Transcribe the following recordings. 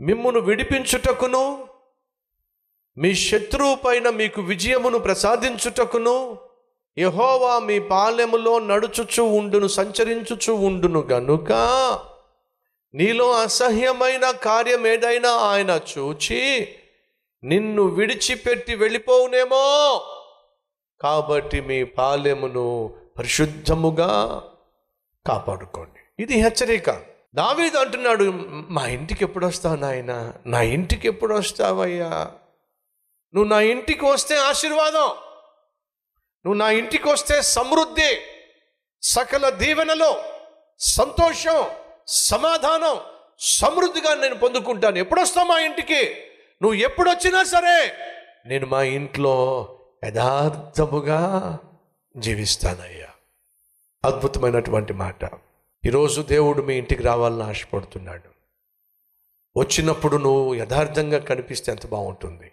మిమ్మును విడిపించుటకును మీ శత్రువు పైన మీకు విజయమును ప్రసాదించుటకును యహోవా మీ పాలెములో నడుచుచు ఉండును సంచరించుచు ఉండును గనుక నీలో అసహ్యమైన కార్యం ఏదైనా ఆయన చూచి నిన్ను విడిచిపెట్టి వెళ్ళిపోవునేమో. కాబట్టి మీ పాలెమును పరిశుద్ధముగా కాపాడుకోండి. ఇది హెచ్చరిక. దావీదు అంటున్నాడు మా ఇంటికి ఎప్పుడు వస్తావు నాయన? నా ఇంటికి ఎప్పుడు వస్తావయ్యా? నువ్వు నా ఇంటికి వస్తే ఆశీర్వాదం. నువ్వు నా ఇంటికి వస్తే సమృద్ధి సకల దీవెనలో సంతోషం సమాధానం సమృద్ధిగా నేను పొందుకుంటాను. ఎప్పుడు వస్తావు మా ఇంటికి? నువ్వు ఎప్పుడు వచ్చినా సరే నేను మా ఇంట్లో యథార్థముగా జీవిస్తానయ్యా. అద్భుతమైనటువంటి మాట. ఈరోజు దేవుడు మీ ఇంటికి రావాలని ఆశపడుతున్నాడు. వచ్చినప్పుడు నువ్వు యథార్థంగా కనిపిస్తే ఎంత బాగుంటుంది.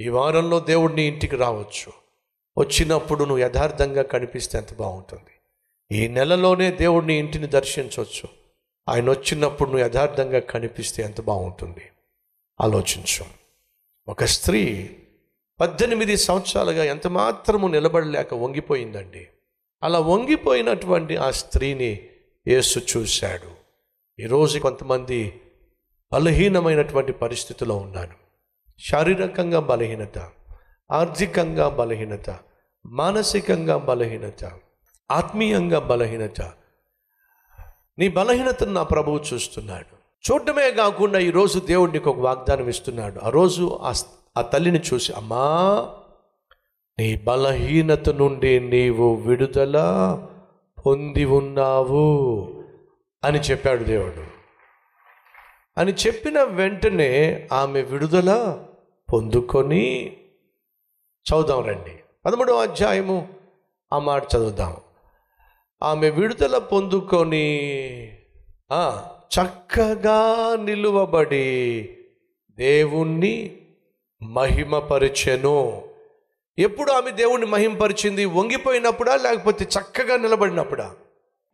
ఈ వారంలో దేవుడు నీ ఇంటికి రావచ్చు. వచ్చినప్పుడు నువ్వు యథార్థంగా కనిపిస్తే ఎంత బాగుంటుంది. ఈ నెలలోనే దేవుడిని ఇంటిని దర్శించవచ్చు. ఆయన వచ్చినప్పుడు నువ్వు యథార్థంగా కనిపిస్తే ఎంత బాగుంటుంది. ఆలోచించు. ఒక స్త్రీ పద్దెనిమిది సంవత్సరాలుగా ఎంత మాత్రము నిలబడలేక వంగిపోయిందండి. అలా వంగిపోయినటువంటి ఆ స్త్రీని యేసు చూశాడు. ఈరోజు కొంతమంది బలహీనమైనటువంటి పరిస్థితిలో ఉన్నాను శారీరకంగా బలహీనత ఆర్థికంగా బలహీనత మానసికంగా బలహీనత ఆత్మీయంగా బలహీనత. నీ బలహీనతను నా ప్రభువు చూస్తున్నాడు. చూడటమే కాకుండా ఈరోజు దేవుడు నీకు ఒక వాగ్దానం ఇస్తున్నాడు. ఆ రోజు ఆ ఆ తల్లిని చూసి అమ్మా నీ బలహీనత నుండి నీవు విడుదల పొంది ఉన్నావు అని చెప్పాడు దేవుడు. అని చెప్పిన వెంటనే ఆమె విడుదల పొందుకొని చదువుదాం రండి. పదమూడవ అధ్యాయము ఆ మాట చదువుదాం. ఆమె విడుదల పొందుకొని చక్కగా నిలువబడి దేవుణ్ణి మహిమపరిచెను. ఎప్పుడు ఆమె దేవుణ్ణి మహింపరిచింది? వంగిపోయినప్పుడా? లేకపోతే చక్కగా నిలబడినప్పుడా?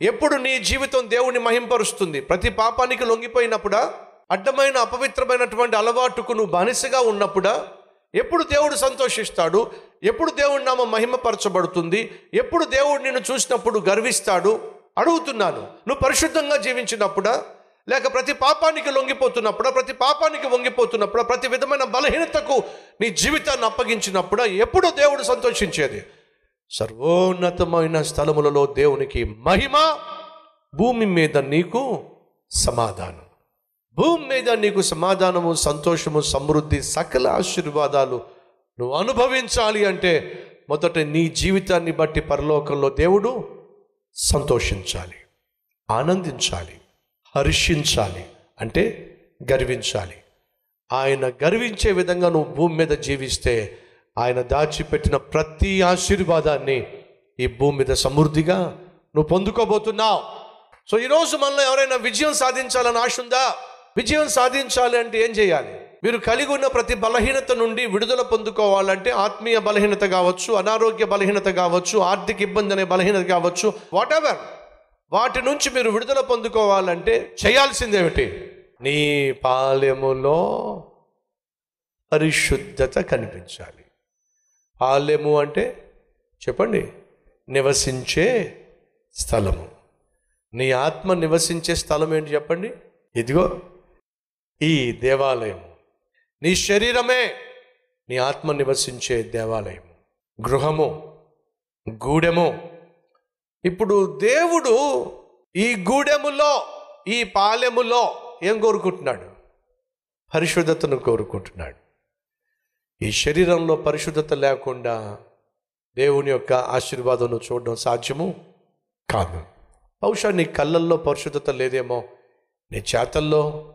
ఎప్పుడు నీ జీవితం దేవుణ్ణి మహింపరుస్తుంది? ప్రతి పాపానికి లొంగిపోయినప్పుడా? అడ్డమైన అపవిత్రమైనటువంటి అలవాటుకు నువ్వు బానిసగా ఉన్నప్పుడా? ఎప్పుడు దేవుడు సంతోషిస్తాడు? ఎప్పుడు దేవుడి నామ మహిమపరచబడుతుంది? ఎప్పుడు దేవుడు నిన్ను చూసినప్పుడు గర్విస్తాడు? అడుగుతున్నాను. నువ్వు పరిశుద్ధంగా జీవించినప్పుడా? లేక ప్రతి పాపానికి లొంగిపోతున్నప్పుడు ప్రతి పాపానికి వంగిపోతున్నప్పుడు ప్రతి విధమైన బలహీనతకు నీ జీవితాన్ని అప్పగించినప్పుడు ఎప్పుడు దేవుడు సంతోషించేది. సర్వోన్నతమైన స్థలములలో దేవునికి మహిమ భూమి మీద నీకు సమాధానం. భూమి మీద నీకు సమాధానము సంతోషము సమృద్ధి సకల ఆశీర్వాదాలు నువ్వు అనుభవించాలి అంటే మొదట నీ జీవితాన్ని బట్టి పరలోకంలో దేవుడు సంతోషించాలి ఆనందించాలి. హర్షించాలి అంటే గర్వించాలి. ఆయన గర్వించే విధంగా నువ్వు భూమి మీద జీవిస్తే ఆయన దాచిపెట్టిన ప్రతి ఆశీర్వాదాన్ని ఈ భూమి మీద సమృద్ధిగా నువ్వు పొందుకోబోతున్నావు. సో ఈరోజు మనలో ఎవరైనా విజయం సాధించాలని ఆశ ఉందా? విజయం సాధించాలి అంటే ఏం చేయాలి? మీరు కలిగి ఉన్న ప్రతి బలహీనత నుండి విడుదల పొందుకోవాలంటే ఆత్మీయ బలహీనత కావచ్చు అనారోగ్య బలహీనత కావచ్చు ఆర్థిక ఇబ్బంది అనే బలహీనత కావచ్చు వాట్ ఎవర్ వాటి నుంచి మీరు విడుదల పొందుకోవాలంటే చేయాల్సిందేమిటి? నీ పాలెములో పరిశుద్ధత కనిపించాలి. పాలెము అంటే చెప్పండి నివసించే స్థలము. నీ ఆత్మ నివసించే స్థలం ఏంటి చెప్పండి? ఇదిగో ఈ దేవాలయం. నీ శరీరమే నీ ఆత్మ నివసించే దేవాలయం గృహము గూడెము ఇప్పుడు దేవుడు ఈ గూడెములో ఈ పాలెములో ఏం కోరుకుంటున్నాడు? పరిశుద్ధతను కోరుకుంటున్నాడు. ఈ శరీరంలో పరిశుద్ధత లేకుండా దేవుని యొక్క ఆశీర్వాదం చూడడం సాధ్యము కాదు. బహుశా నీ కళ్ళల్లో పరిశుద్ధత లేదేమో నీ చేతల్లో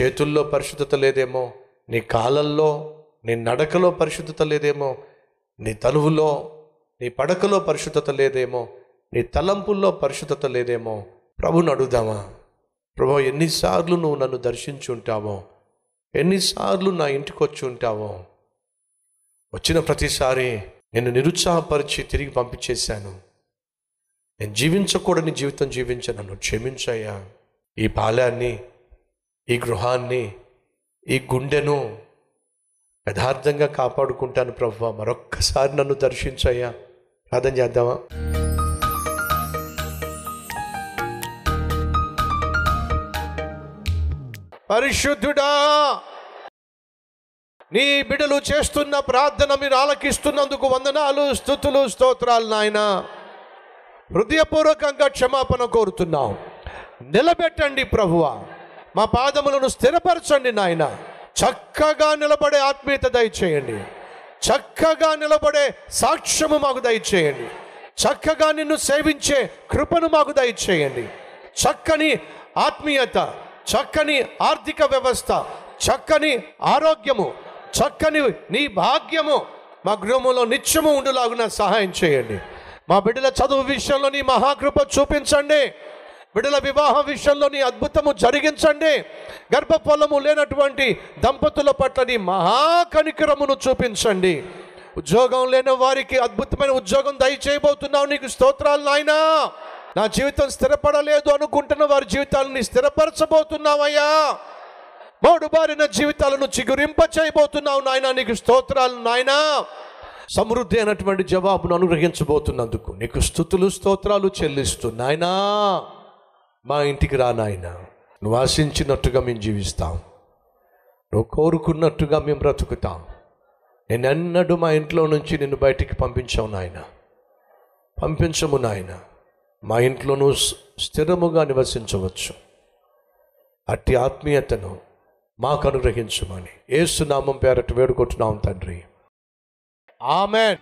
చేతుల్లో పరిశుద్ధత లేదేమో నీ కాలల్లో నీ నడకలో పరిశుద్ధత లేదేమో నీ తనువులో నీ పడకలో పరిశుద్ధత లేదేమో నీ తలంపుల్లో పరిశుద్ధత లేదేమో? ప్రభుని అడుగుదామా? ప్రభు ఎన్నిసార్లు నువ్వు నన్ను దర్శించి ఉంటావో? ఎన్నిసార్లు నా ఇంటికి వచ్చి ఉంటావో? వచ్చిన ప్రతిసారి నేను నిరుత్సాహపరిచి తిరిగి పంపించేశాను. నేను జీవించకూడని జీవితం జీవించ నన్ను క్షమించయ్యా. ఈ బాల్యాన్ని ఈ గృహాన్ని ఈ గుండెను యథార్థంగా కాపాడుకుంటాను ప్రభు. మరొక్కసారి నన్ను దర్శించయ్యా. ప్రార్థన చేద్దామా? పరిశుద్ధుడా నీ బిడలు చేస్తున్న ప్రార్థన మీరు ఆలకిస్తున్నందుకు వందనాలు స్థుతులు స్తోత్రాలు నాయన. హృదయపూర్వకంగా క్షమాపణ కోరుతున్నాం నిలబెట్టండి ప్రభువ. మా పాదములను స్థిరపరచండి నాయన. చక్కగా నిలబడే ఆత్మీయత దయచేయండి. చక్కగా నిలబడే సాక్ష్యము మాకు దయచేయండి. చక్కగా నిన్ను సేవించే కృపను మాకు దయచేయండి. చక్కని ఆత్మీయత చక్కని ఆర్థిక వ్యవస్థ చక్కని ఆరోగ్యము చక్కని నీ భాగ్యము మా గృహములో నిత్యము ఉండులాగున సహాయం చేయండి. మా బిడ్డల చదువు విషయంలో నీ మహాకృప చూపించండి. బిడ్డల వివాహ విషయంలో నీ అద్భుతము జరిగించండి. గర్భఫలము లేనటువంటి దంపతుల పట్ల నీ మహాకనికరమును చూపించండి. ఉద్యోగం లేని వారికి అద్భుతమైన ఉద్యోగం దయచేయబోతున్నావు నీకు స్తోత్రాలు నాయనా. నా జీవితం స్థిరపడలేదు అనుకుంటున్న వారి జీవితాలను స్థిరపరచబోతున్నావయ్యా. మోడుబారిన జీవితాలను చిగురింప చేయబోతున్నావు నాయన. నీకు స్తోత్రాలు నాయనా. సమృద్ధి అయినటువంటి జవాబును అనుగ్రహించబోతున్నందుకు నీకు స్థుతులు స్తోత్రాలు చెల్లిస్తూ నాయనా మా ఇంటికి రా నాయన. నువ్వు ఆశించినట్టుగా మేము జీవిస్తాం. నువ్వు కోరుకున్నట్టుగా మేము బ్రతుకుతాం. నేను ఎన్నడూ మా ఇంట్లో నుంచి నిన్ను బయటికి పంపించావు నాయన. పంపించము నాయనా. మా ఇంట్లోనూ స్- స్థిరముగా నివసించవచ్చు. అట్టి ఆత్మీయతను మాకు అనుగ్రహించమని ఏసునామం పేరట వేడుకుంటున్నాం తండ్రి. ఆమెన్.